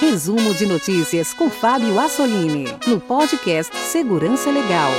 Resumo de notícias com Fábio Assolini, no podcast Segurança Legal.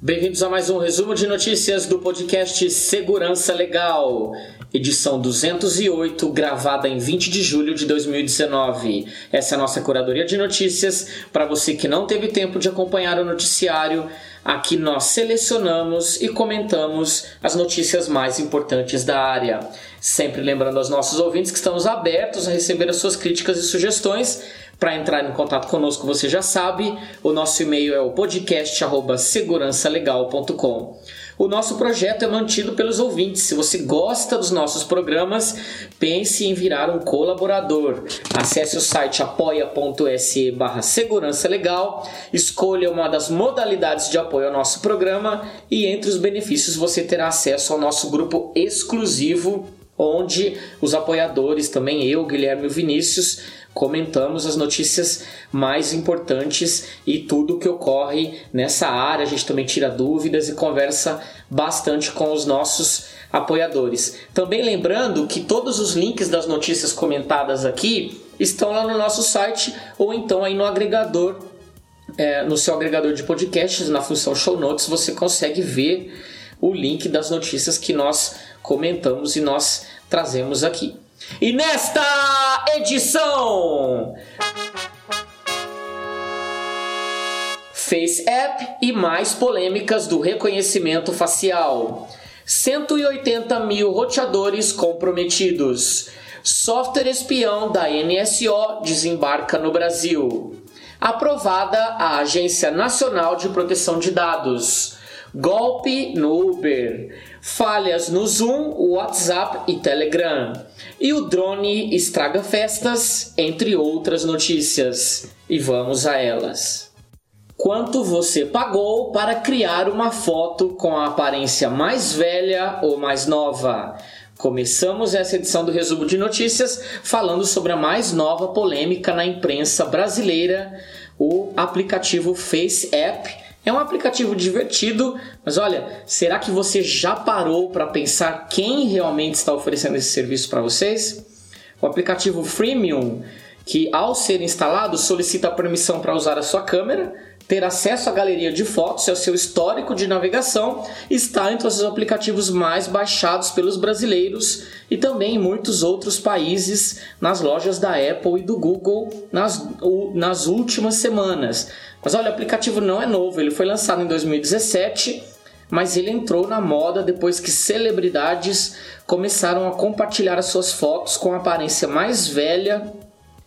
Bem-vindos a mais um resumo de notícias do podcast Segurança Legal, edição 208, gravada em 20 de julho de 2019. Essa é a nossa curadoria de notícias. Para você que não teve tempo de acompanhar o noticiário, aqui nós selecionamos e comentamos as notícias mais importantes da área. Sempre lembrando aos nossos ouvintes que estamos abertos a receber as suas críticas e sugestões para entrar em contato conosco, você já sabe, o nosso e-mail é o podcast@segurançalegal.com. O nosso projeto é mantido pelos ouvintes. Se você gosta dos nossos programas, pense em virar um colaborador. Acesse o site apoia.se barra segurança legal, escolha uma das modalidades de apoio ao nosso programa e entre os benefícios você terá acesso ao nosso grupo exclusivo onde os apoiadores, também eu, Guilherme e Vinícius, comentamos as notícias mais importantes e tudo que ocorre nessa área. A gente também tira dúvidas e conversa bastante com os nossos apoiadores. Também lembrando que todos os links das notícias comentadas aqui estão lá no nosso site ou então aí no agregador, é, no seu agregador de podcasts, na função show notes, você consegue ver o link das notícias que nós comentamos e nós trazemos aqui. E nesta edição. Face App e mais polêmicas do reconhecimento facial. 180 mil roteadores comprometidos. Software espião da NSO desembarca no Brasil. Aprovada a Agência Nacional de Proteção de Dados. Golpe no Uber. Falhas no Zoom, WhatsApp e Telegram. E o drone estraga festas, entre outras notícias. E vamos a elas. Quanto você pagou para criar uma foto com a aparência mais velha ou mais nova? Começamos essa edição do Resumo de Notícias falando sobre a mais nova polêmica na imprensa brasileira, o aplicativo Face App é um aplicativo divertido, mas olha, será que você já parou para pensar quem realmente está oferecendo esse serviço para vocês? O aplicativo Freemium, que ao ser instalado solicita permissão para usar a sua câmera, ter acesso à galeria de fotos e ao seu histórico de navegação, está entre os aplicativos mais baixados pelos brasileiros e também em muitos outros países nas lojas da Apple e do Google nas, nas últimas semanas. Mas olha, o aplicativo não é novo, ele foi lançado em 2017, mas ele entrou na moda depois que celebridades começaram a compartilhar as suas fotos com aparência mais velha,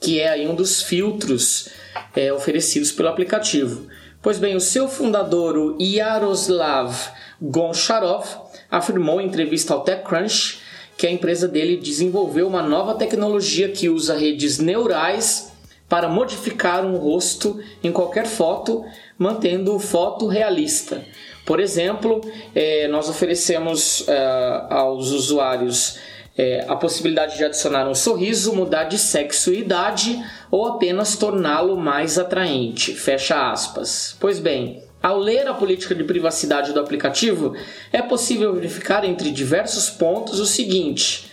que é aí um dos filtros é, oferecidos pelo aplicativo. Pois bem, o seu fundador, o Yaroslav Goncharov, afirmou em entrevista ao TechCrunch que a empresa dele desenvolveu uma nova tecnologia que usa redes neurais para modificar um rosto em qualquer foto, mantendo foto realista. Por exemplo, eh, nós oferecemos eh, aos usuários eh, a possibilidade de adicionar um sorriso, mudar de sexo e idade ou apenas torná-lo mais atraente. Fecha aspas. Pois bem, ao ler a política de privacidade do aplicativo, é possível verificar entre diversos pontos o seguinte: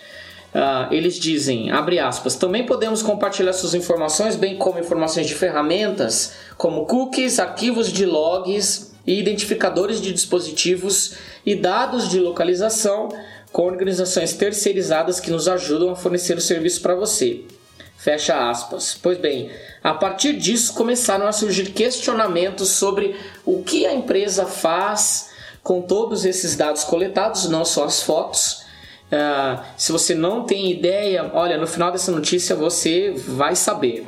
Uh, eles dizem, abre aspas, também podemos compartilhar suas informações, bem como informações de ferramentas, como cookies, arquivos de logs e identificadores de dispositivos e dados de localização com organizações terceirizadas que nos ajudam a fornecer o serviço para você. Fecha aspas. Pois bem, a partir disso começaram a surgir questionamentos sobre o que a empresa faz com todos esses dados coletados, não só as fotos, Uh, se você não tem ideia, olha, no final dessa notícia você vai saber.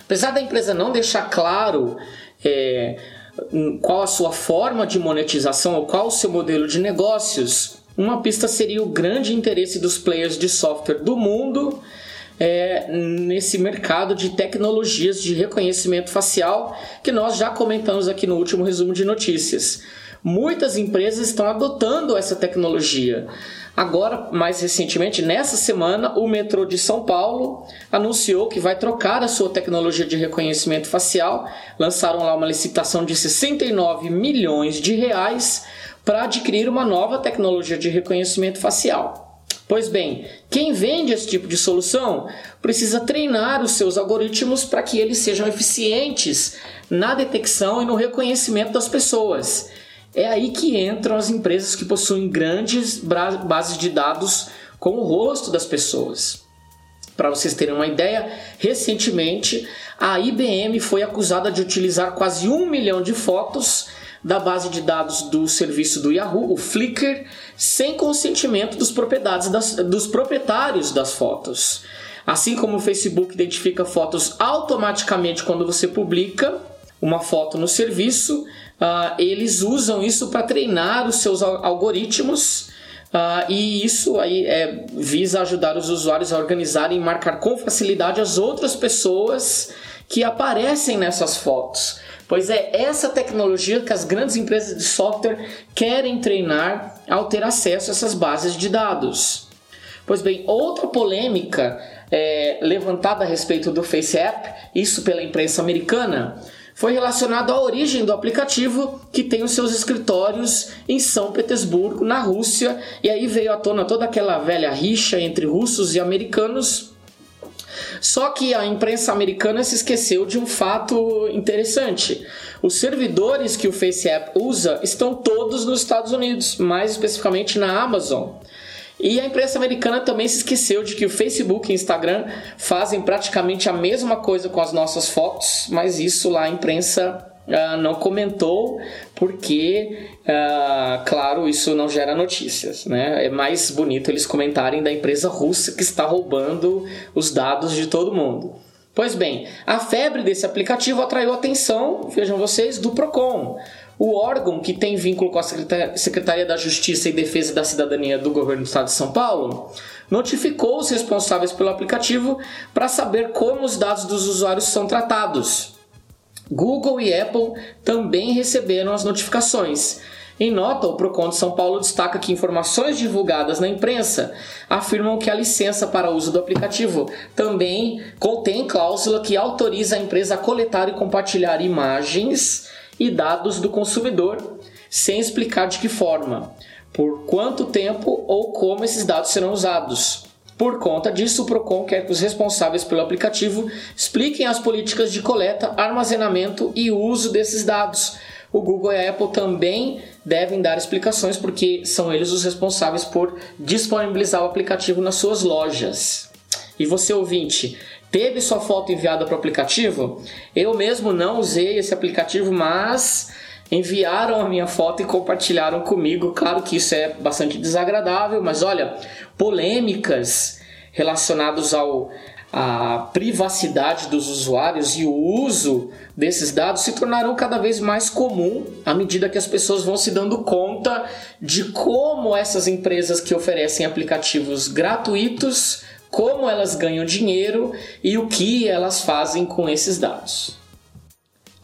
Apesar da empresa não deixar claro é, qual a sua forma de monetização ou qual o seu modelo de negócios, uma pista seria o grande interesse dos players de software do mundo é, nesse mercado de tecnologias de reconhecimento facial que nós já comentamos aqui no último resumo de notícias. Muitas empresas estão adotando essa tecnologia. Agora, mais recentemente, nessa semana, o metrô de São Paulo anunciou que vai trocar a sua tecnologia de reconhecimento facial. Lançaram lá uma licitação de 69 milhões de reais para adquirir uma nova tecnologia de reconhecimento facial. Pois bem, quem vende esse tipo de solução precisa treinar os seus algoritmos para que eles sejam eficientes na detecção e no reconhecimento das pessoas. É aí que entram as empresas que possuem grandes bases de dados com o rosto das pessoas. Para vocês terem uma ideia, recentemente a IBM foi acusada de utilizar quase um milhão de fotos da base de dados do serviço do Yahoo, o Flickr, sem consentimento dos, das, dos proprietários das fotos. Assim como o Facebook identifica fotos automaticamente quando você publica uma foto no serviço, uh, eles usam isso para treinar os seus algoritmos Uh, e isso aí é, visa ajudar os usuários a organizarem e marcar com facilidade as outras pessoas que aparecem nessas fotos. Pois é essa tecnologia que as grandes empresas de software querem treinar ao ter acesso a essas bases de dados. Pois bem, outra polêmica é, levantada a respeito do FaceApp, isso pela imprensa americana, foi relacionado à origem do aplicativo que tem os seus escritórios em São Petersburgo, na Rússia, e aí veio à tona toda aquela velha rixa entre russos e americanos. Só que a imprensa americana se esqueceu de um fato interessante. Os servidores que o FaceApp usa estão todos nos Estados Unidos, mais especificamente na Amazon. E a imprensa americana também se esqueceu de que o Facebook e Instagram fazem praticamente a mesma coisa com as nossas fotos, mas isso lá a imprensa Uh, não comentou porque, uh, claro, isso não gera notícias. Né? É mais bonito eles comentarem da empresa russa que está roubando os dados de todo mundo. Pois bem, a febre desse aplicativo atraiu a atenção, vejam vocês, do Procon. O órgão que tem vínculo com a Secretaria da Justiça e Defesa da Cidadania do Governo do Estado de São Paulo notificou os responsáveis pelo aplicativo para saber como os dados dos usuários são tratados. Google e Apple também receberam as notificações. Em nota, o Procon de São Paulo destaca que informações divulgadas na imprensa afirmam que a licença para uso do aplicativo também contém cláusula que autoriza a empresa a coletar e compartilhar imagens e dados do consumidor, sem explicar de que forma, por quanto tempo ou como esses dados serão usados. Por conta disso, o Procon quer que os responsáveis pelo aplicativo expliquem as políticas de coleta, armazenamento e uso desses dados. O Google e a Apple também devem dar explicações porque são eles os responsáveis por disponibilizar o aplicativo nas suas lojas. E você ouvinte, teve sua foto enviada para o aplicativo? Eu mesmo não usei esse aplicativo, mas enviaram a minha foto e compartilharam comigo. Claro que isso é bastante desagradável, mas olha, polêmicas relacionadas ao a privacidade dos usuários e o uso desses dados se tornarão cada vez mais comum à medida que as pessoas vão se dando conta de como essas empresas que oferecem aplicativos gratuitos como elas ganham dinheiro e o que elas fazem com esses dados.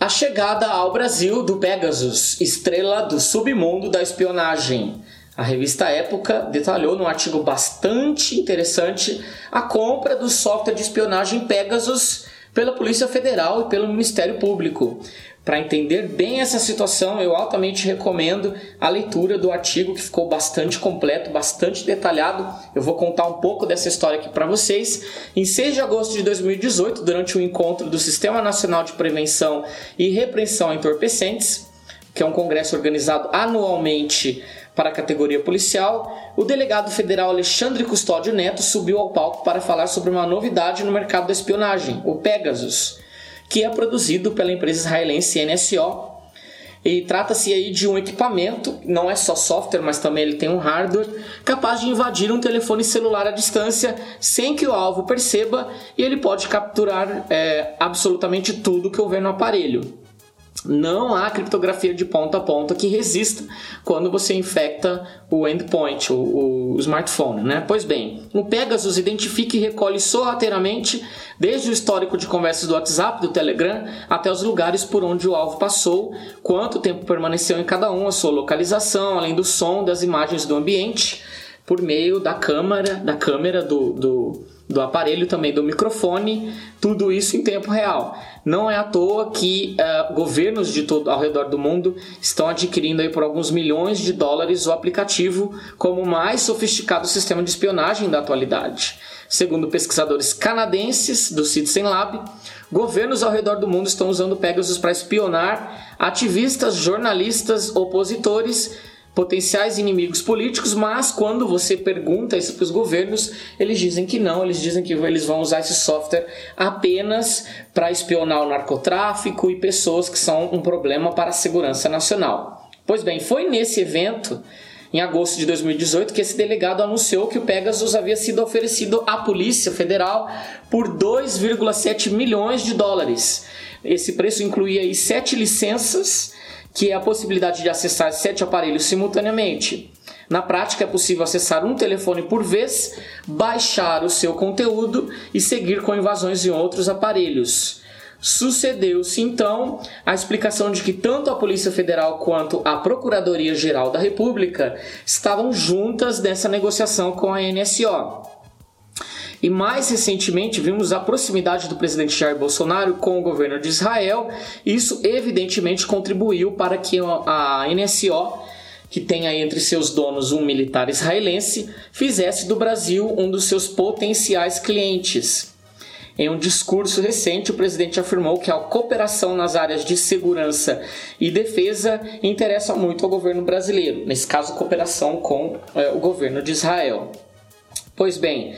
A chegada ao Brasil do Pegasus, estrela do submundo da espionagem. A revista Época detalhou num artigo bastante interessante a compra do software de espionagem Pegasus pela Polícia Federal e pelo Ministério Público. Para entender bem essa situação, eu altamente recomendo a leitura do artigo que ficou bastante completo, bastante detalhado. Eu vou contar um pouco dessa história aqui para vocês. Em 6 de agosto de 2018, durante o encontro do Sistema Nacional de Prevenção e Repressão a Entorpecentes, que é um congresso organizado anualmente para a categoria policial, o delegado federal Alexandre Custódio Neto subiu ao palco para falar sobre uma novidade no mercado da espionagem, o Pegasus que é produzido pela empresa israelense NSO. E trata-se aí de um equipamento, não é só software, mas também ele tem um hardware capaz de invadir um telefone celular à distância sem que o alvo perceba e ele pode capturar é, absolutamente tudo que houver no aparelho não há criptografia de ponta a ponta que resista quando você infecta o endpoint, o, o, smartphone, né? Pois bem, o Pegasus identifica e recolhe sorrateiramente desde o histórico de conversas do WhatsApp, do Telegram, até os lugares por onde o alvo passou, quanto tempo permaneceu em cada um, a sua localização, além do som, das imagens do ambiente, por meio da câmera, da câmera do, do do aparelho, também do microfone, tudo isso em tempo real. Não é à toa que uh, governos de todo ao redor do mundo estão adquirindo aí por alguns milhões de dólares o aplicativo como o mais sofisticado sistema de espionagem da atualidade. Segundo pesquisadores canadenses do Citizen Lab, governos ao redor do mundo estão usando Pegasus para espionar ativistas, jornalistas, opositores potenciais inimigos políticos, mas quando você pergunta isso para os governos, eles dizem que não, eles dizem que eles vão usar esse software apenas para espionar o narcotráfico e pessoas que são um problema para a segurança nacional. Pois bem, foi nesse evento, em agosto de 2018, que esse delegado anunciou que o Pegasus havia sido oferecido à Polícia Federal por 2,7 milhões de dólares. Esse preço incluía aí sete licenças que é a possibilidade de acessar sete aparelhos simultaneamente. Na prática, é possível acessar um telefone por vez, baixar o seu conteúdo e seguir com invasões em outros aparelhos. Sucedeu-se então a explicação de que tanto a Polícia Federal quanto a Procuradoria-Geral da República estavam juntas nessa negociação com a NSO. E mais recentemente vimos a proximidade do presidente Jair Bolsonaro com o governo de Israel. Isso evidentemente contribuiu para que a NSO, que tem aí entre seus donos um militar israelense, fizesse do Brasil um dos seus potenciais clientes. Em um discurso recente, o presidente afirmou que a cooperação nas áreas de segurança e defesa interessa muito ao governo brasileiro, nesse caso, cooperação com é, o governo de Israel. Pois bem,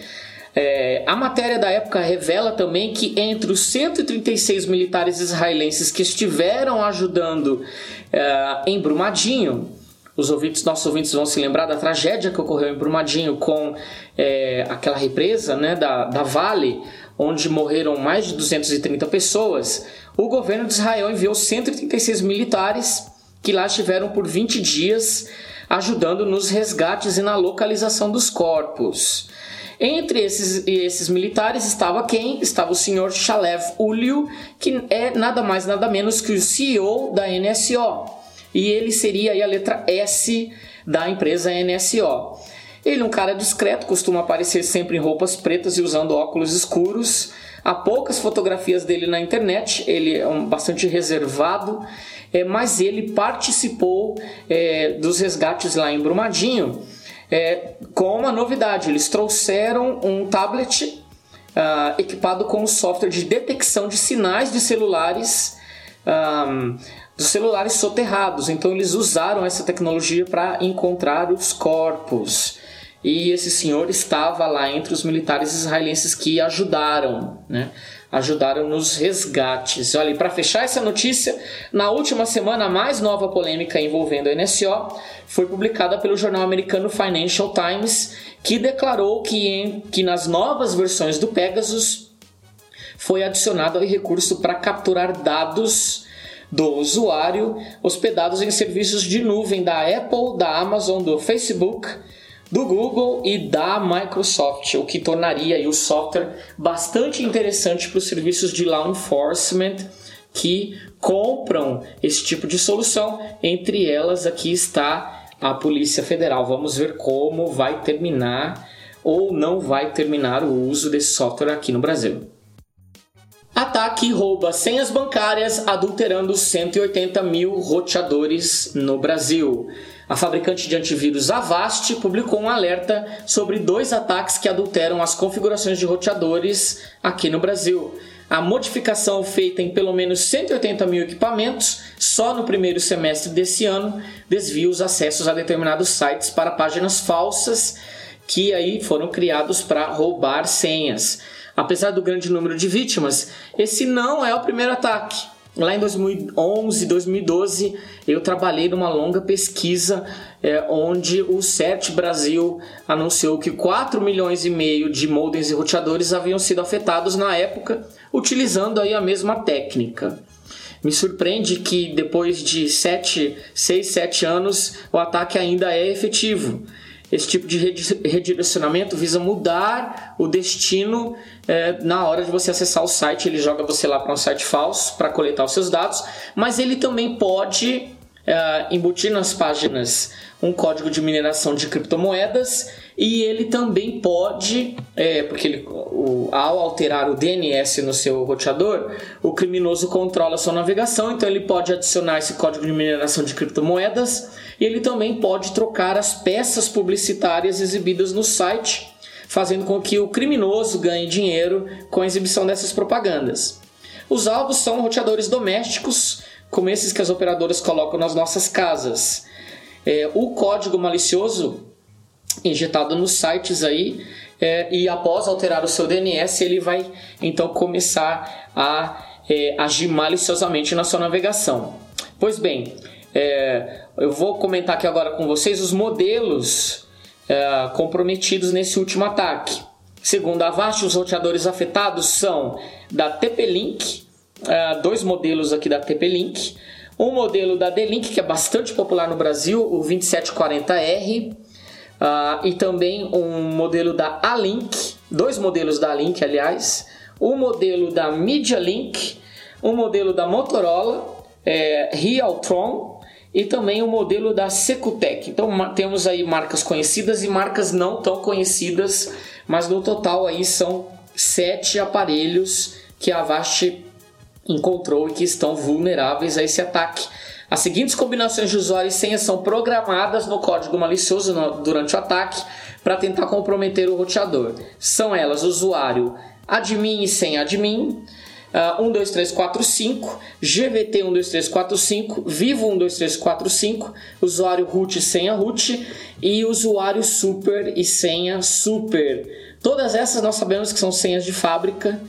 é, a matéria da época revela também que entre os 136 militares israelenses que estiveram ajudando é, em Brumadinho, os ouvintes, nossos ouvintes vão se lembrar da tragédia que ocorreu em Brumadinho com é, aquela represa né, da, da Vale, onde morreram mais de 230 pessoas. O governo de Israel enviou 136 militares que lá estiveram por 20 dias ajudando nos resgates e na localização dos corpos. Entre esses, esses militares estava quem? Estava o senhor Shalev Ulio, que é nada mais nada menos que o CEO da NSO. E ele seria a letra S da empresa NSO. Ele é um cara discreto, costuma aparecer sempre em roupas pretas e usando óculos escuros. Há poucas fotografias dele na internet, ele é um, bastante reservado, é, mas ele participou é, dos resgates lá em Brumadinho é, com uma novidade: eles trouxeram um tablet uh, equipado com um software de detecção de sinais de celulares. Um, dos celulares soterrados, então eles usaram essa tecnologia para encontrar os corpos. E esse senhor estava lá entre os militares israelenses que ajudaram, né? Ajudaram nos resgates. Olha, para fechar essa notícia, na última semana, a mais nova polêmica envolvendo a NSO foi publicada pelo jornal americano Financial Times, que declarou que, em, que nas novas versões do Pegasus foi adicionado o recurso para capturar dados do usuário hospedados em serviços de nuvem da Apple, da Amazon, do Facebook do Google e da Microsoft, o que tornaria o software bastante interessante para os serviços de law enforcement que compram esse tipo de solução. Entre elas, aqui está a Polícia Federal. Vamos ver como vai terminar ou não vai terminar o uso desse software aqui no Brasil. Ataque rouba senhas bancárias adulterando 180 mil roteadores no Brasil. A fabricante de antivírus Avast publicou um alerta sobre dois ataques que adulteram as configurações de roteadores aqui no Brasil. A modificação feita em pelo menos 180 mil equipamentos só no primeiro semestre desse ano desvia os acessos a determinados sites para páginas falsas que aí foram criados para roubar senhas. Apesar do grande número de vítimas, esse não é o primeiro ataque. Lá em 2011, 2012, eu trabalhei numa longa pesquisa é, onde o CERT Brasil anunciou que 4 milhões e meio de modems e roteadores haviam sido afetados na época, utilizando aí a mesma técnica. Me surpreende que depois de 7, 6, 7 anos o ataque ainda é efetivo. Esse tipo de redirecionamento visa mudar o destino é, na hora de você acessar o site. Ele joga você lá para um site falso para coletar os seus dados, mas ele também pode uh, embutir nas páginas um código de mineração de criptomoedas e ele também pode, é, porque ele, o, ao alterar o DNS no seu roteador, o criminoso controla a sua navegação, então ele pode adicionar esse código de mineração de criptomoedas e ele também pode trocar as peças publicitárias exibidas no site, fazendo com que o criminoso ganhe dinheiro com a exibição dessas propagandas. Os alvos são roteadores domésticos, como esses que as operadoras colocam nas nossas casas. É, o código malicioso injetado nos sites aí é, e após alterar o seu DNS ele vai então começar a é, agir maliciosamente na sua navegação. Pois bem, é, eu vou comentar aqui agora com vocês os modelos é, comprometidos nesse último ataque. Segundo a Avast, os roteadores afetados são da TP-Link, é, dois modelos aqui da TP-Link, um modelo da D-Link que é bastante popular no Brasil, o 2740R, Uh, e também um modelo da A-Link, dois modelos da A-Link, aliás, um modelo da Media Link, um modelo da Motorola, é, Realtron e também o modelo da Secutec. Então temos aí marcas conhecidas e marcas não tão conhecidas, mas no total aí são sete aparelhos que a Avast encontrou e que estão vulneráveis a esse ataque. As seguintes combinações de usuário e senha são programadas no código malicioso durante o ataque para tentar comprometer o roteador. São elas usuário admin e senha admin, uh, 12345, GVT 12345, Vivo 12345, usuário root e senha root e usuário super e senha super. Todas essas nós sabemos que são senhas de fábrica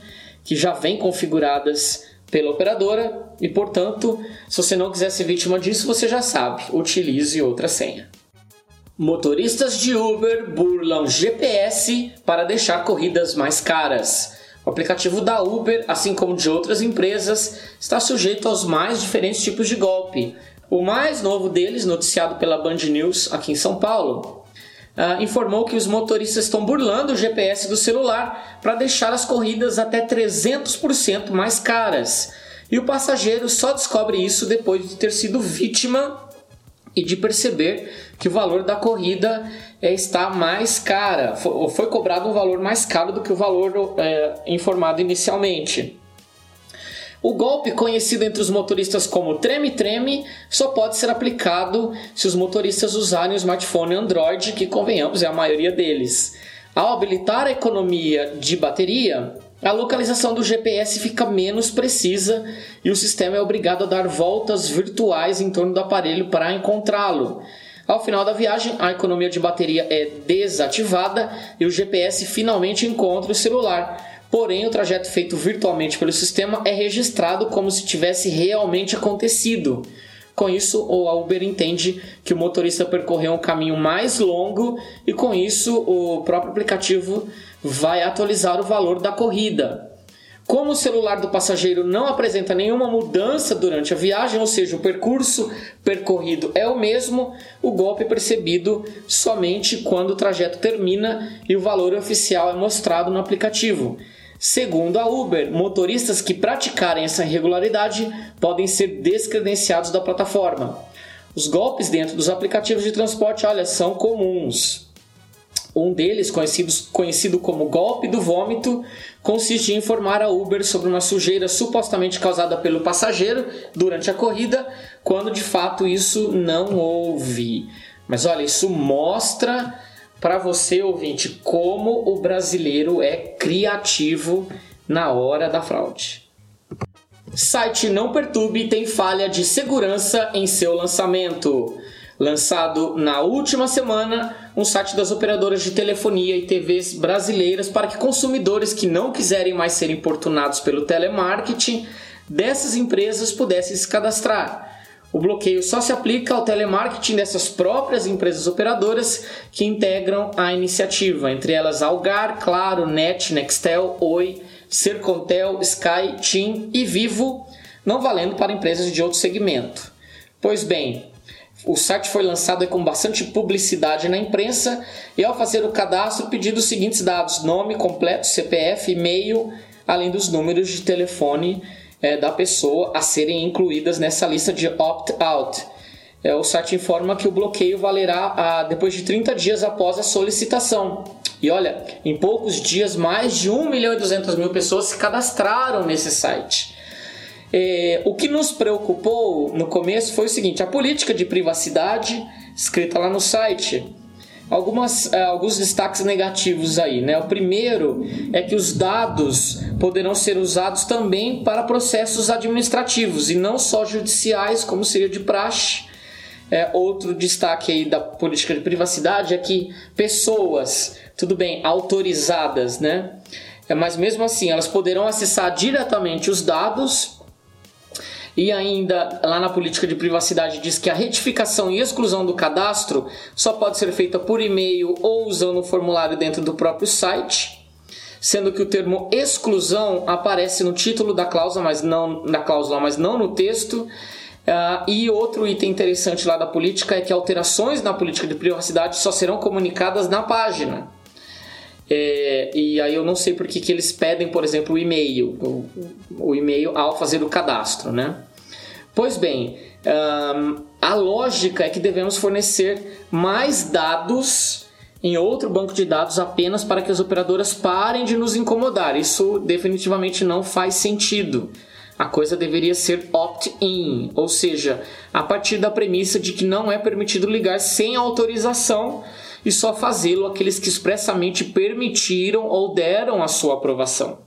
que já vêm configuradas pela operadora e, portanto, se você não quiser ser vítima disso, você já sabe, utilize outra senha. Motoristas de Uber burlam GPS para deixar corridas mais caras. O aplicativo da Uber, assim como de outras empresas, está sujeito aos mais diferentes tipos de golpe. O mais novo deles, noticiado pela Band News aqui em São Paulo, uh, informou que os motoristas estão burlando o GPS do celular para deixar as corridas até 300% mais caras. E o passageiro só descobre isso depois de ter sido vítima e de perceber que o valor da corrida é, está mais cara, foi, foi, cobrado um valor mais caro do que o valor é, informado inicialmente. O golpe, conhecido entre os motoristas como treme-treme, só pode ser aplicado se os motoristas usarem o smartphone Android, que convenhamos é a maioria deles. Ao habilitar a economia de bateria, a localização do GPS fica menos precisa e o sistema é obrigado a dar voltas virtuais em torno do aparelho para encontrá-lo. Ao final da viagem, a economia de bateria é desativada e o GPS finalmente encontra o celular Porém, o trajeto feito virtualmente pelo sistema é registrado como se tivesse realmente acontecido. Com isso, a Uber entende que o motorista percorreu um caminho mais longo e com isso o próprio aplicativo vai atualizar o valor da corrida. Como o celular do passageiro não apresenta nenhuma mudança durante a viagem, ou seja, o percurso percorrido é o mesmo, o golpe é percebido somente quando o trajeto termina e o valor oficial é mostrado no aplicativo. Segundo a Uber, motoristas que praticarem essa irregularidade podem ser descredenciados da plataforma. Os golpes dentro dos aplicativos de transporte, olha, são comuns. Um deles, conhecido, conhecido como golpe do vômito, consiste em informar a Uber sobre uma sujeira supostamente causada pelo passageiro durante a corrida, quando de fato isso não houve. Mas olha, isso mostra para você, ouvinte, como o brasileiro é criativo na hora da fraude. Site Não Perturbe tem falha de segurança em seu lançamento. Lançado na última semana, um site das operadoras de telefonia e TVs brasileiras para que consumidores que não quiserem mais ser importunados pelo telemarketing dessas empresas pudessem se cadastrar. O bloqueio só se aplica ao telemarketing dessas próprias empresas operadoras que integram a iniciativa, entre elas Algar, Claro, Net, Nextel, Oi, Sercontel, Sky, TIM e Vivo, não valendo para empresas de outro segmento. Pois bem, o site foi lançado com bastante publicidade na imprensa e ao fazer o cadastro pediu os seguintes dados: nome completo, CPF, e-mail, além dos números de telefone é, da pessoa a serem incluídas nessa lista de opt-out. é, o site informa que o bloqueio valerá a, depois de 30 dias após a solicitação. E olha, em poucos dias, mais de 1 milhão e 200 mil pessoas se cadastraram nesse site. É, o que nos preocupou no começo foi o seguinte: a política de privacidade escrita lá no site. Algumas, é, alguns destaques negativos aí, né? O primeiro é que os dados poderão ser usados também para processos administrativos e não só judiciais, como seria de praxe. É, outro destaque aí da política de privacidade é que pessoas, tudo bem, autorizadas, né? É, mas mesmo assim, elas poderão acessar diretamente os dados e ainda lá na política de privacidade diz que a retificação e exclusão do cadastro só pode ser feita por e-mail ou usando o formulário dentro do próprio site, sendo que o termo exclusão aparece no título da cláusula, mas não na cláusula, mas não no texto. Uh, e outro item interessante lá da política é que alterações na política de privacidade só serão comunicadas na página. É, e aí eu não sei por que, que eles pedem, por exemplo, o e-mail, o, o e-mail ao fazer o cadastro, né? Pois bem, a lógica é que devemos fornecer mais dados em outro banco de dados apenas para que as operadoras parem de nos incomodar. Isso definitivamente não faz sentido. A coisa deveria ser opt-in, ou seja, a partir da premissa de que não é permitido ligar sem autorização e só fazê-lo aqueles que expressamente permitiram ou deram a sua aprovação.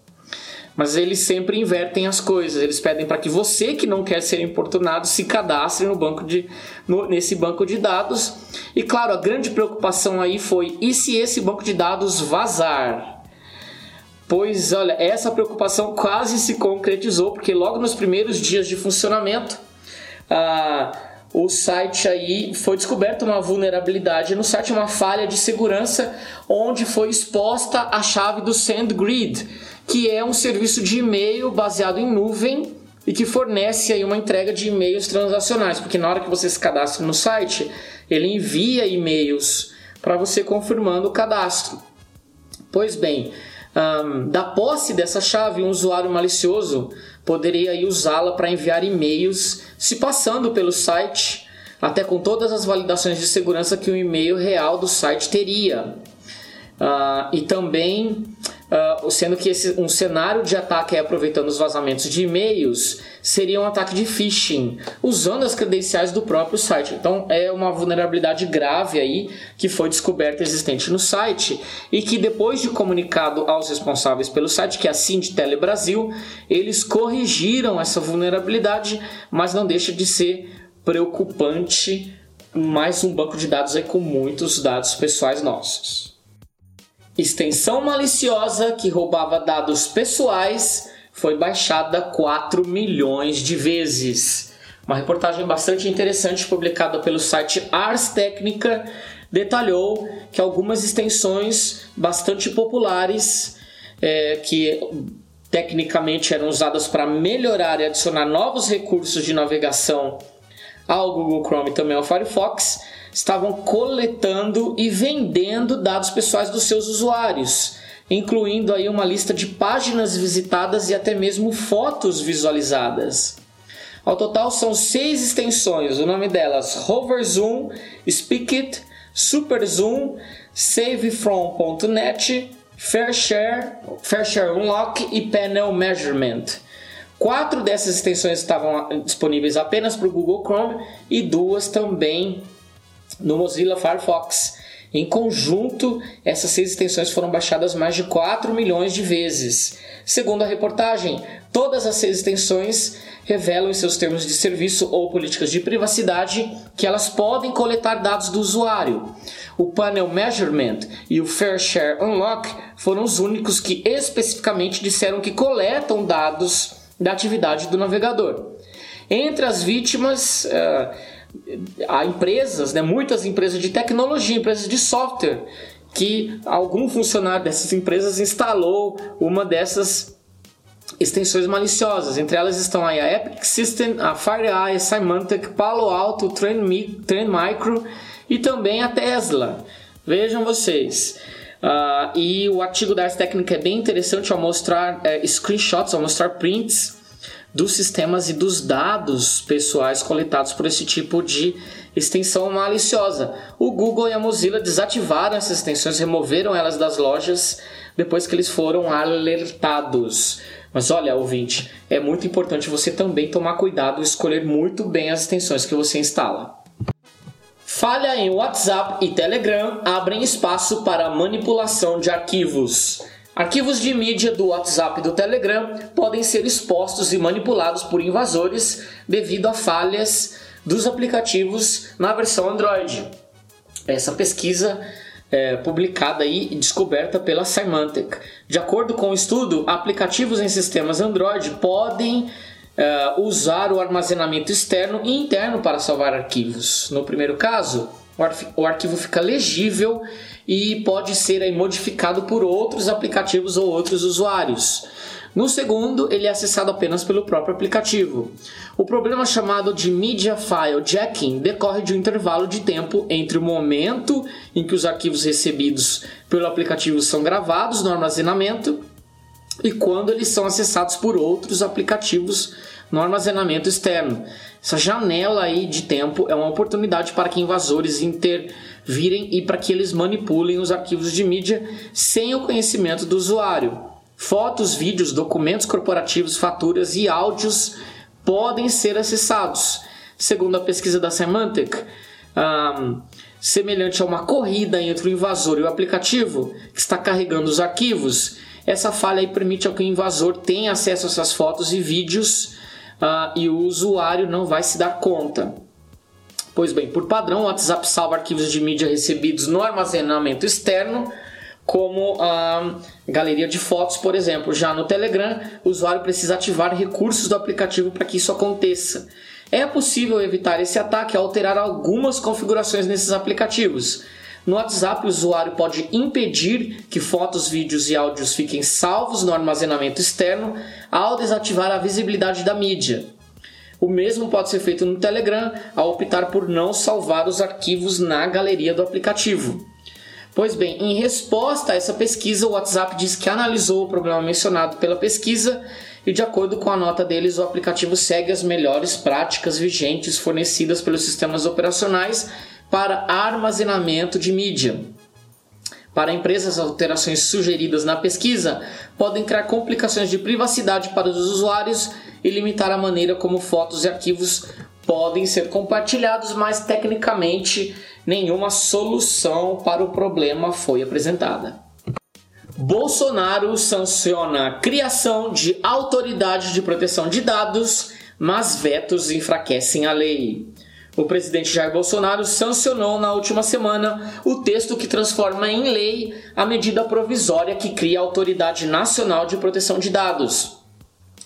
Mas eles sempre invertem as coisas. Eles pedem para que você que não quer ser importunado se cadastre no banco de, no, nesse banco de dados. E claro, a grande preocupação aí foi: e se esse banco de dados vazar? Pois olha, essa preocupação quase se concretizou, porque logo nos primeiros dias de funcionamento, ah, o site aí foi descoberta uma vulnerabilidade no site, uma falha de segurança, onde foi exposta a chave do SendGrid, que é um serviço de e-mail baseado em nuvem e que fornece aí uma entrega de e-mails transacionais, porque na hora que você se cadastra no site, ele envia e-mails para você confirmando o cadastro. Pois bem, um, da posse dessa chave, um usuário malicioso poderia usá-la para enviar e-mails se passando pelo site, até com todas as validações de segurança que o e-mail real do site teria. Uh, e também Uh, sendo que esse, um cenário de ataque aproveitando os vazamentos de e-mails seria um ataque de phishing, usando as credenciais do próprio site. Então é uma vulnerabilidade grave aí que foi descoberta existente no site e que depois de comunicado aos responsáveis pelo site, que é a Sindtele Brasil, eles corrigiram essa vulnerabilidade, mas não deixa de ser preocupante mais um banco de dados aí com muitos dados pessoais nossos. Extensão maliciosa que roubava dados pessoais foi baixada 4 milhões de vezes. Uma reportagem bastante interessante publicada pelo site Ars Technica detalhou que algumas extensões bastante populares é, que tecnicamente eram usadas para melhorar e adicionar novos recursos de navegação ao Google Chrome e também ao Firefox estavam coletando e vendendo dados pessoais dos seus usuários, incluindo aí uma lista de páginas visitadas e até mesmo fotos visualizadas. Ao total são seis extensões, o nome delas Hover Zoom, Speakit, Super Zoom, SaveFrom.net, FairShare, FairShare Unlock e Panel Measurement. Quatro dessas extensões estavam disponíveis apenas para o Google Chrome e duas também no Mozilla Firefox. Em conjunto, essas seis extensões foram baixadas mais de 4 milhões de vezes. Segundo a reportagem, todas as seis extensões revelam em seus termos de serviço ou políticas de privacidade que elas podem coletar dados do usuário. O Panel Measurement e o Fair Share Unlock foram os únicos que especificamente disseram que coletam dados da atividade do navegador. Entre as vítimas, uh, há empresas, né, muitas empresas de tecnologia, empresas de software, que algum funcionário dessas empresas instalou uma dessas extensões maliciosas. Entre elas estão a Epic System, a FireEye, a Symantec, Palo Alto, Trend, Trend Micro e também a Tesla. Vejam vocês. Uh, e o artigo da Ars Técnica é bem interessante ao mostrar uh, screenshots, ao mostrar prints dos sistemas e dos dados pessoais coletados por esse tipo de extensão maliciosa. O Google e a Mozilla desativaram essas extensões, removeram elas das lojas depois que eles foram alertados. Mas olha, ouvinte, é muito importante você também tomar cuidado e escolher muito bem as extensões que você instala. Falha em WhatsApp e Telegram abrem espaço para manipulação de arquivos. Arquivos de mídia do WhatsApp e do Telegram podem ser expostos e manipulados por invasores devido a falhas dos aplicativos na versão Android. Essa pesquisa é, publicada e descoberta pela Symantec. De acordo com o estudo, aplicativos em sistemas Android podem uh, usar o armazenamento externo e interno para salvar arquivos. No primeiro caso, o, arquivo fica legível e pode ser aí, modificado por outros aplicativos ou outros usuários. No segundo, ele é acessado apenas pelo próprio aplicativo. O problema chamado de Media File Jacking decorre de um intervalo de tempo entre o momento em que os arquivos recebidos pelo aplicativo são gravados no armazenamento e quando eles são acessados por outros aplicativos no armazenamento externo. Essa janela aí de tempo é uma oportunidade para que invasores intervirem e para que eles manipulem os arquivos de mídia sem o conhecimento do usuário. Fotos, vídeos, documentos corporativos, faturas e áudios podem ser acessados. Segundo a pesquisa da Symantec, um, semelhante a uma corrida entre o invasor e o aplicativo que está carregando os arquivos, essa falha permite que o invasor tenha acesso a essas fotos e vídeos uh, e o usuário não vai se dar conta. Pois bem, por padrão, o WhatsApp salva arquivos de mídia recebidos no armazenamento externo, como a galeria de fotos, por exemplo. Já no Telegram, o usuário precisa ativar recursos do aplicativo para que isso aconteça. É possível evitar esse ataque ao alterar algumas configurações nesses aplicativos. No WhatsApp, o usuário pode impedir que fotos, vídeos e áudios fiquem salvos no armazenamento externo ao desativar a visibilidade da mídia. O mesmo pode ser feito no Telegram ao optar por não salvar os arquivos na galeria do aplicativo. Pois bem, em resposta a essa pesquisa, o WhatsApp diz que analisou o problema mencionado pela pesquisa e, de acordo com a nota deles, o aplicativo segue as melhores práticas vigentes fornecidas pelos sistemas operacionais para armazenamento de mídia. Para empresas, as alterações sugeridas na pesquisa podem criar complicações de privacidade para os usuários e limitar a maneira como fotos e arquivos podem ser compartilhados, mas tecnicamente nenhuma solução para o problema foi apresentada. Bolsonaro sanciona a criação de autoridade de proteção de dados, mas vetos enfraquecem a lei. O presidente Jair Bolsonaro sancionou na última semana o texto que transforma em lei a medida provisória que cria a Autoridade Nacional de Proteção de Dados.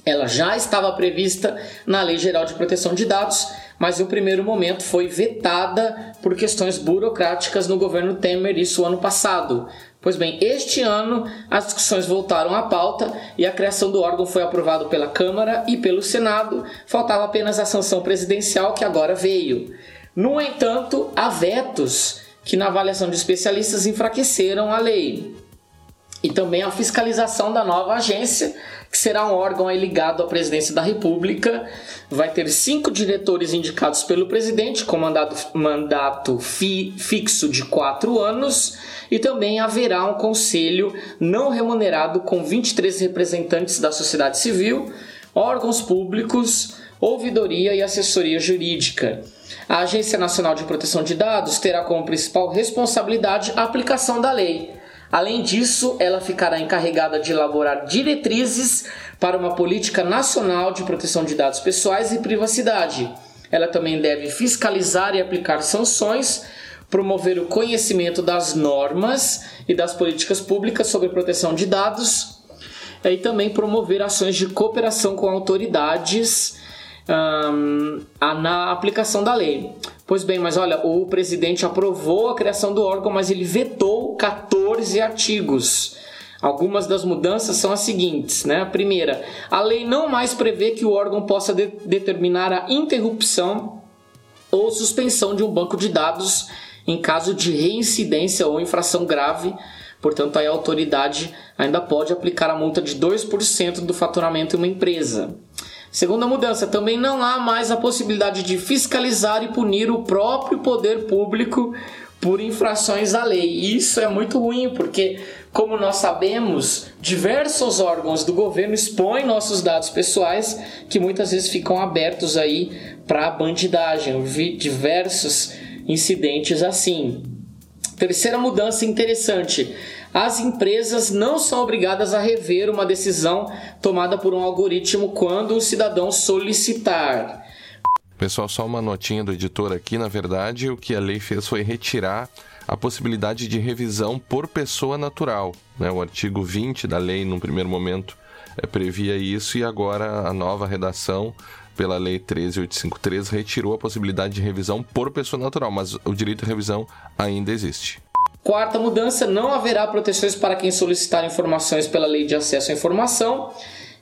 Ela já estava prevista na Lei Geral de Proteção de Dados, mas no primeiro momento foi vetada por questões burocráticas no governo Temer, isso ano passado. Pois bem, este ano as discussões voltaram à pauta e a criação do órgão foi aprovado pela Câmara e pelo Senado. Faltava apenas a sanção presidencial que agora veio. No entanto, há vetos que, na avaliação de especialistas, enfraqueceram a lei. E também a fiscalização da nova agência, que será um órgão ligado à presidência da República. Vai ter cinco diretores indicados pelo presidente, com mandato, mandato fi, fixo de quatro anos, e também haverá um conselho não remunerado com 23 representantes da sociedade civil, órgãos públicos, ouvidoria e assessoria jurídica. A Agência Nacional de Proteção de Dados terá como principal responsabilidade a aplicação da lei Além disso, ela ficará encarregada de elaborar diretrizes para uma política nacional de proteção de dados pessoais e privacidade. Ela também deve fiscalizar e aplicar sanções, promover o conhecimento das normas e das políticas públicas sobre proteção de dados e também promover ações de cooperação com autoridades um, na aplicação da lei. Pois bem, mas olha, o presidente aprovou a criação do órgão, mas ele vetou 14 artigos. Algumas das mudanças são as seguintes, né? A primeira, a lei não mais prevê que o órgão possa de determinar a interrupção ou suspensão de um banco de dados em caso de reincidência ou infração grave. Portanto, a autoridade ainda pode aplicar a multa de 2% do faturamento em uma empresa. Segunda mudança, também não há mais a possibilidade de fiscalizar e punir o próprio poder público por infrações à lei. Isso é muito ruim, porque, como nós sabemos, diversos órgãos do governo expõem nossos dados pessoais que muitas vezes ficam abertos aí para bandidagem. Eu vi diversos incidentes assim. Terceira mudança interessante as empresas não são obrigadas a rever uma decisão tomada por um algoritmo quando o cidadão solicitar. Pessoal, só uma notinha do editor aqui. Na verdade, o que a lei fez foi retirar a possibilidade de revisão por pessoa natural. Né? O artigo 20 da lei, no primeiro momento, é, previa isso e agora a nova redação pela Lei 13853 retirou a possibilidade de revisão por pessoa natural, mas o direito à revisão ainda existe. Quarta mudança: não haverá proteções para quem solicitar informações pela Lei de Acesso à Informação.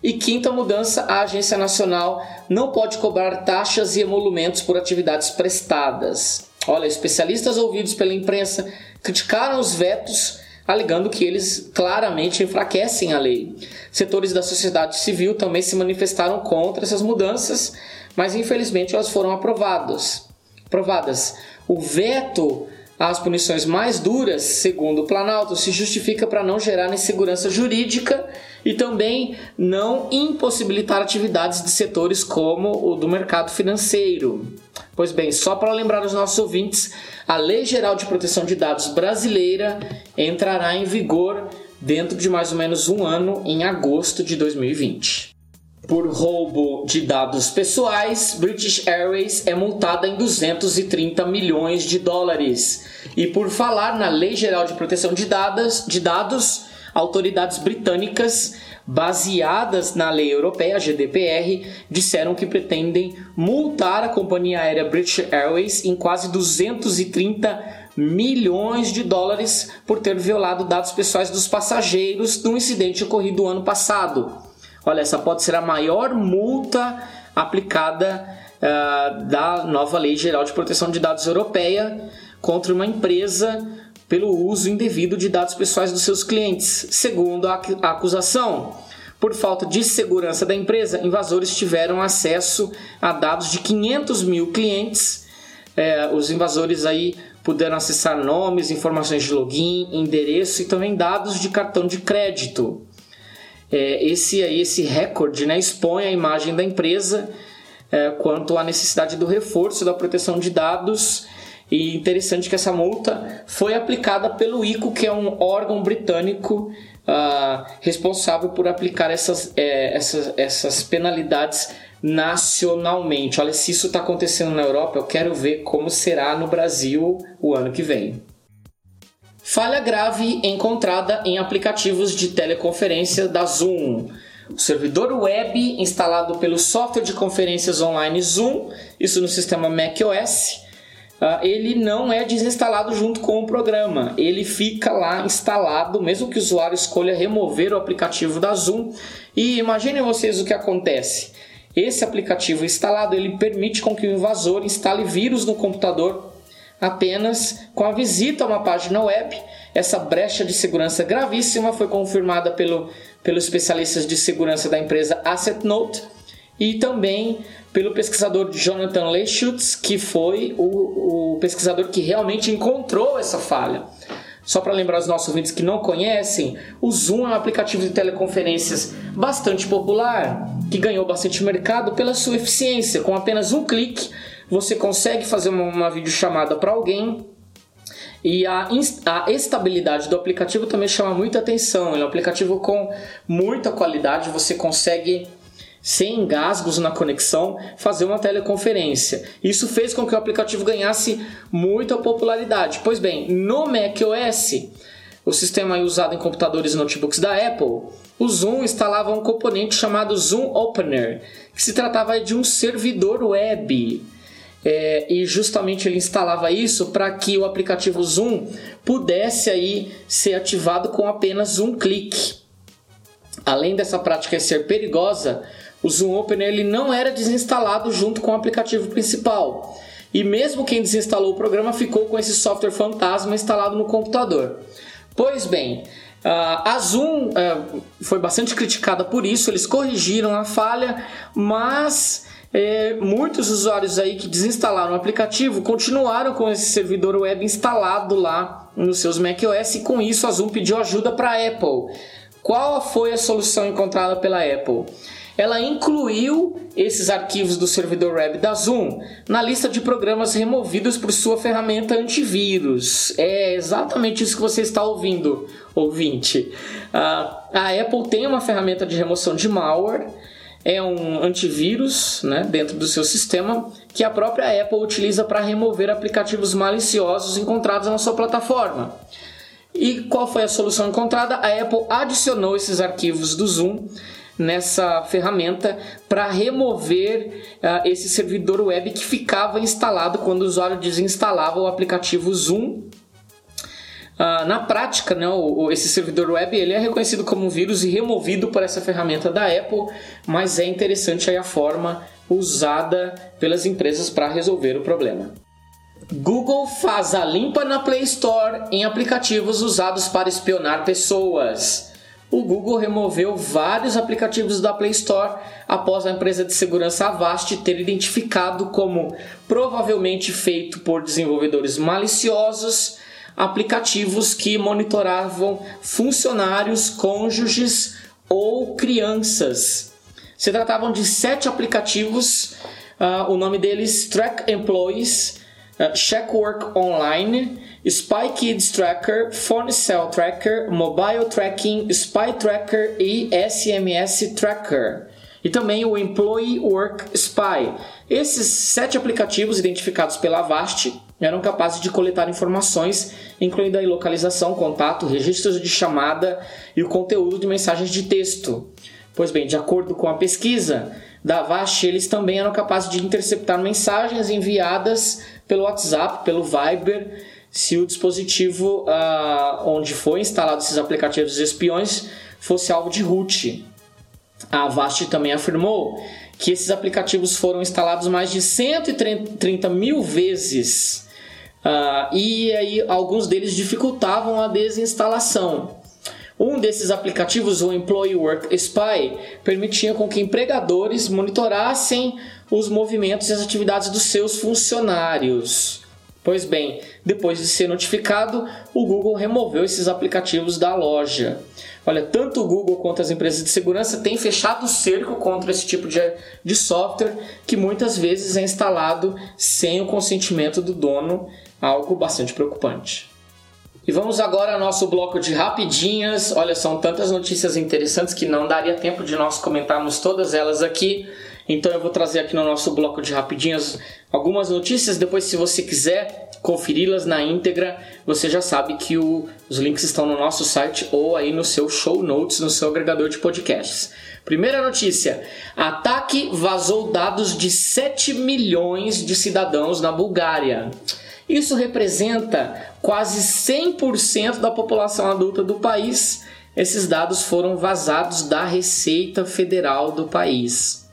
E quinta mudança: a Agência Nacional não pode cobrar taxas e emolumentos por atividades prestadas. Olha, especialistas ouvidos pela imprensa criticaram os vetos, alegando que eles claramente enfraquecem a lei. Setores da sociedade civil também se manifestaram contra essas mudanças, mas infelizmente elas foram aprovadas. aprovadas. O veto as punições mais duras, segundo o Planalto, se justifica para não gerar insegurança jurídica e também não impossibilitar atividades de setores como o do mercado financeiro. Pois bem, só para lembrar os nossos ouvintes, a Lei Geral de Proteção de Dados brasileira entrará em vigor dentro de mais ou menos um ano, em agosto de 2020. Por roubo de dados pessoais, British Airways é multada em 230 milhões de dólares. E por falar na Lei Geral de Proteção de Dados, de dados autoridades britânicas, baseadas na lei europeia, GDPR, disseram que pretendem multar a companhia aérea British Airways em quase 230 milhões de dólares por ter violado dados pessoais dos passageiros num incidente ocorrido ano passado. Olha, essa pode ser a maior multa aplicada uh, da nova Lei Geral de Proteção de Dados Europeia contra uma empresa pelo uso indevido de dados pessoais dos seus clientes, segundo a acusação. Por falta de segurança da empresa, invasores tiveram acesso a dados de 500 mil clientes. É, os invasores aí puderam acessar nomes, informações de login, endereço e também dados de cartão de crédito é, esse, esse recorde né, expõe a imagem da empresa é, quanto à necessidade do reforço da proteção de dados. E interessante que essa multa foi aplicada pelo ICO, que é um órgão britânico uh, responsável por aplicar essas, é, essas, essas penalidades nacionalmente. Olha, se isso está acontecendo na Europa, eu quero ver como será no Brasil o ano que vem. Falha grave encontrada em aplicativos de teleconferência da Zoom. O servidor web instalado pelo software de conferências online Zoom, isso no sistema macOS, ah, ele não é desinstalado junto com o programa. Ele fica lá instalado, mesmo que o usuário escolha remover o aplicativo da Zoom. E imaginem vocês o que acontece. Esse aplicativo instalado ele permite com que o invasor instale vírus no computador apenas com a visita a uma página web. Essa brecha de segurança gravíssima foi confirmada pelo, pelos especialistas de segurança da empresa AssetNote e também pelo pesquisador Jonathan Leschutz, que foi o, o pesquisador que realmente encontrou essa falha. Só para lembrar os nossos ouvintes que não conhecem, o Zoom é um aplicativo de teleconferências bastante popular, que ganhou bastante mercado pela sua eficiência. Com apenas um clique, você consegue fazer uma, uma videochamada para alguém e a, a, estabilidade do aplicativo também chama muita atenção. Ele é um aplicativo com muita qualidade, você consegue, sem engasgos na conexão, fazer uma teleconferência. Isso fez com que o aplicativo ganhasse muita popularidade. Pois bem, no macOS, o sistema usado em computadores e notebooks da Apple, o Zoom instalava um componente chamado Zoom Opener, que se tratava de um servidor web é, e justamente ele instalava isso para que o aplicativo Zoom pudesse aí ser ativado com apenas um clique. Além dessa prática ser perigosa, o Zoom Open ele não era desinstalado junto com o aplicativo principal. E mesmo quem desinstalou o programa ficou com esse software fantasma instalado no computador. Pois bem, a Zoom é, foi bastante criticada por isso, eles corrigiram a falha, mas é, muitos usuários aí que desinstalaram o aplicativo continuaram com esse servidor web instalado lá nos seus macOS e com isso a Zoom pediu ajuda para a Apple. Qual foi a solução encontrada pela Apple? ela incluiu esses arquivos do servidor web da Zoom na lista de programas removidos por sua ferramenta antivírus. É exatamente isso que você está ouvindo, ouvinte. Uh, a Apple tem uma ferramenta de remoção de malware, é um antivírus né, dentro do seu sistema que a própria Apple utiliza para remover aplicativos maliciosos encontrados na sua plataforma. E qual foi a solução encontrada? A Apple adicionou esses arquivos do Zoom nessa ferramenta para remover uh, esse servidor web que ficava instalado quando o usuário desinstalava o aplicativo Zoom. Uh, na prática, né, o, o, esse servidor web ele é reconhecido como um vírus e removido por essa ferramenta da Apple, mas é interessante a forma usada pelas empresas para resolver o problema. Google faz a limpa na Play Store em aplicativos usados para espionar pessoas o Google removeu vários aplicativos da Play Store após a empresa de segurança Avast ter identificado como provavelmente feito por desenvolvedores maliciosos aplicativos que monitoravam funcionários, cônjuges ou crianças. Se tratavam de sete aplicativos, uh, o nome deles Track Employees, uh, Check Work Online, Spy Kids Tracker, Phone Cell Tracker, Mobile Tracking, Spy Tracker e SMS Tracker. E também o Employee Work Spy. Esses sete aplicativos identificados pela Avast eram capazes de coletar informações, incluindo a localização, contato, registros de chamada e o conteúdo de mensagens de texto. Pois bem, de acordo com a pesquisa da Avast, eles também eram capazes de interceptar mensagens enviadas pelo WhatsApp, pelo Viber se o dispositivo uh, onde foi instalado esses aplicativos espiões fosse alvo de root. A Avast também afirmou que esses aplicativos foram instalados mais de 130 mil vezes uh, e aí alguns deles dificultavam a desinstalação. Um desses aplicativos, o Employee Work Spy, permitia com que empregadores monitorassem os movimentos e as atividades dos seus funcionários. Pois bem, depois de ser notificado, o Google removeu esses aplicativos da loja. Olha, tanto o Google quanto as empresas de segurança têm fechado o cerco contra esse tipo de, de software que muitas vezes é instalado sem o consentimento do dono, algo bastante preocupante. E vamos agora ao nosso bloco de rapidinhas. Olha, são tantas notícias interessantes que não daria tempo de nós comentarmos todas elas aqui. Então eu vou trazer aqui no nosso bloco de rapidinhas algumas notícias. Depois, se você quiser conferi-las na íntegra, você já sabe que o, os links estão no nosso site ou aí no seu show notes, no seu agregador de podcasts. Primeira notícia: ataque vazou dados de 7 milhões de cidadãos na Bulgária. Isso representa quase 100% da população adulta do país. Esses dados foram vazados da Receita Federal do país.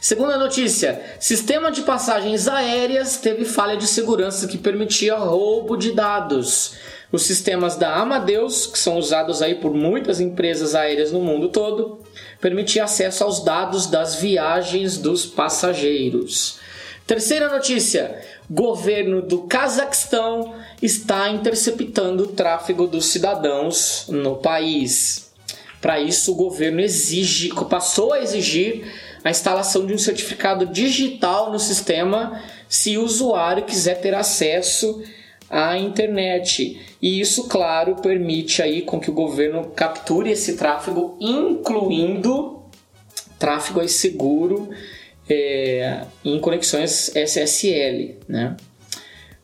Segunda notícia: sistema de passagens aéreas teve falha de segurança que permitia roubo de dados. Os sistemas da Amadeus, que são usados aí por muitas empresas aéreas no mundo todo, permitia acesso aos dados das viagens dos passageiros. Terceira notícia: governo do Cazaquistão está interceptando o tráfego dos cidadãos no país. Para isso, o governo exige, passou a exigir a instalação de um certificado digital no sistema se o usuário quiser ter acesso à internet. E isso, claro, permite aí com que o governo capture esse tráfego, incluindo tráfego aí seguro é, em conexões SSL, né?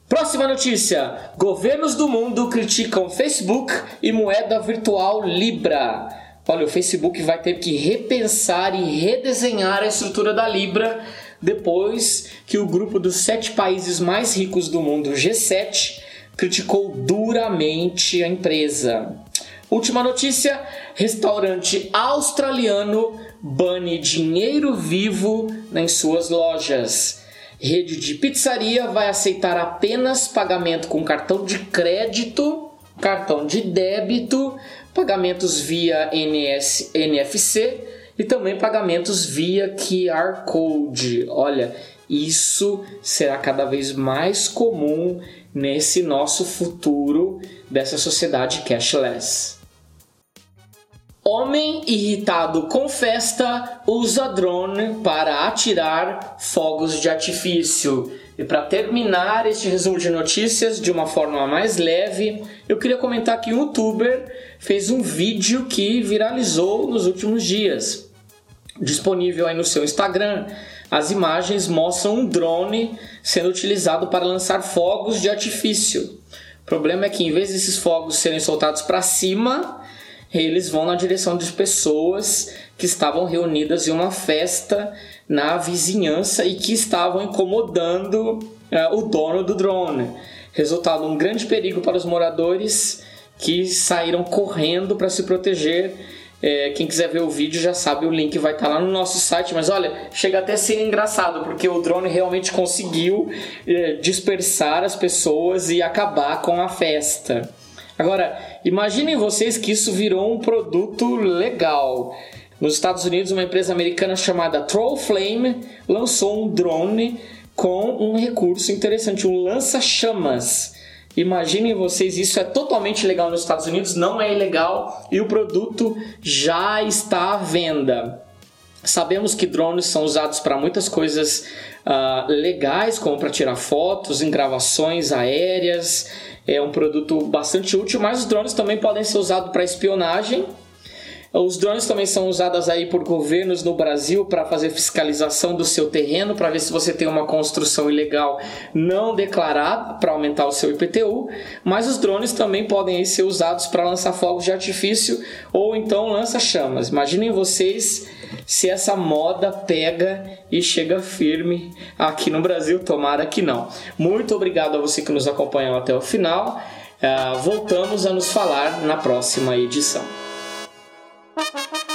Próxima notícia: governos do mundo criticam Facebook e moeda virtual Libra. Olha, o Facebook vai ter que repensar e redesenhar a estrutura da Libra depois que o grupo dos sete países mais ricos do mundo, G7, criticou duramente a empresa. Última notícia: restaurante australiano bane dinheiro vivo nas suas lojas. Rede de pizzaria vai aceitar apenas pagamento com cartão de crédito, cartão de débito pagamentos via NS, NFC e também pagamentos via QR Code. Olha, isso será cada vez mais comum nesse nosso futuro dessa sociedade cashless. Homem irritado com festa usa drone para atirar fogos de artifício. E para terminar este resumo de notícias de uma forma mais leve, eu queria comentar que um youtuber fez um vídeo que viralizou nos últimos dias. Disponível aí no seu Instagram, as imagens mostram um drone sendo utilizado para lançar fogos de artifício. O problema é que em vez desses fogos serem soltados para cima, eles vão na direção de pessoas que estavam reunidas em uma festa na vizinhança e que estavam incomodando uh, o dono do drone. Resultado um grande perigo para os moradores que saíram correndo para se proteger. É, quem quiser ver o vídeo já sabe, o link vai estar lá no nosso site. Mas olha, chega até a ser engraçado porque o drone realmente conseguiu é, dispersar as pessoas e acabar com a festa. Agora, imaginem vocês que isso virou um produto legal. Nos Estados Unidos, uma empresa americana chamada Trollflame lançou um drone com um recurso interessante, um lança-chamas. Imaginem vocês, isso é totalmente legal nos Estados Unidos, não é ilegal e o produto já está à venda. Sabemos que drones são usados para muitas coisas uh, legais, como para tirar fotos em gravações aéreas, é um produto bastante útil, mas os drones também podem ser usados para espionagem. Os drones também são usados aí por governos no Brasil para fazer fiscalização do seu terreno, para ver se você tem uma construção ilegal não declarada, para aumentar o seu IPTU. Mas os drones também podem ser usados para lançar fogos de artifício ou então lança-chamas. Imaginem vocês se essa moda pega e chega firme aqui no Brasil. Tomara que não. Muito obrigado a você que nos acompanhou até o final. Uh, voltamos a nos falar na próxima edição. Ha ha ha!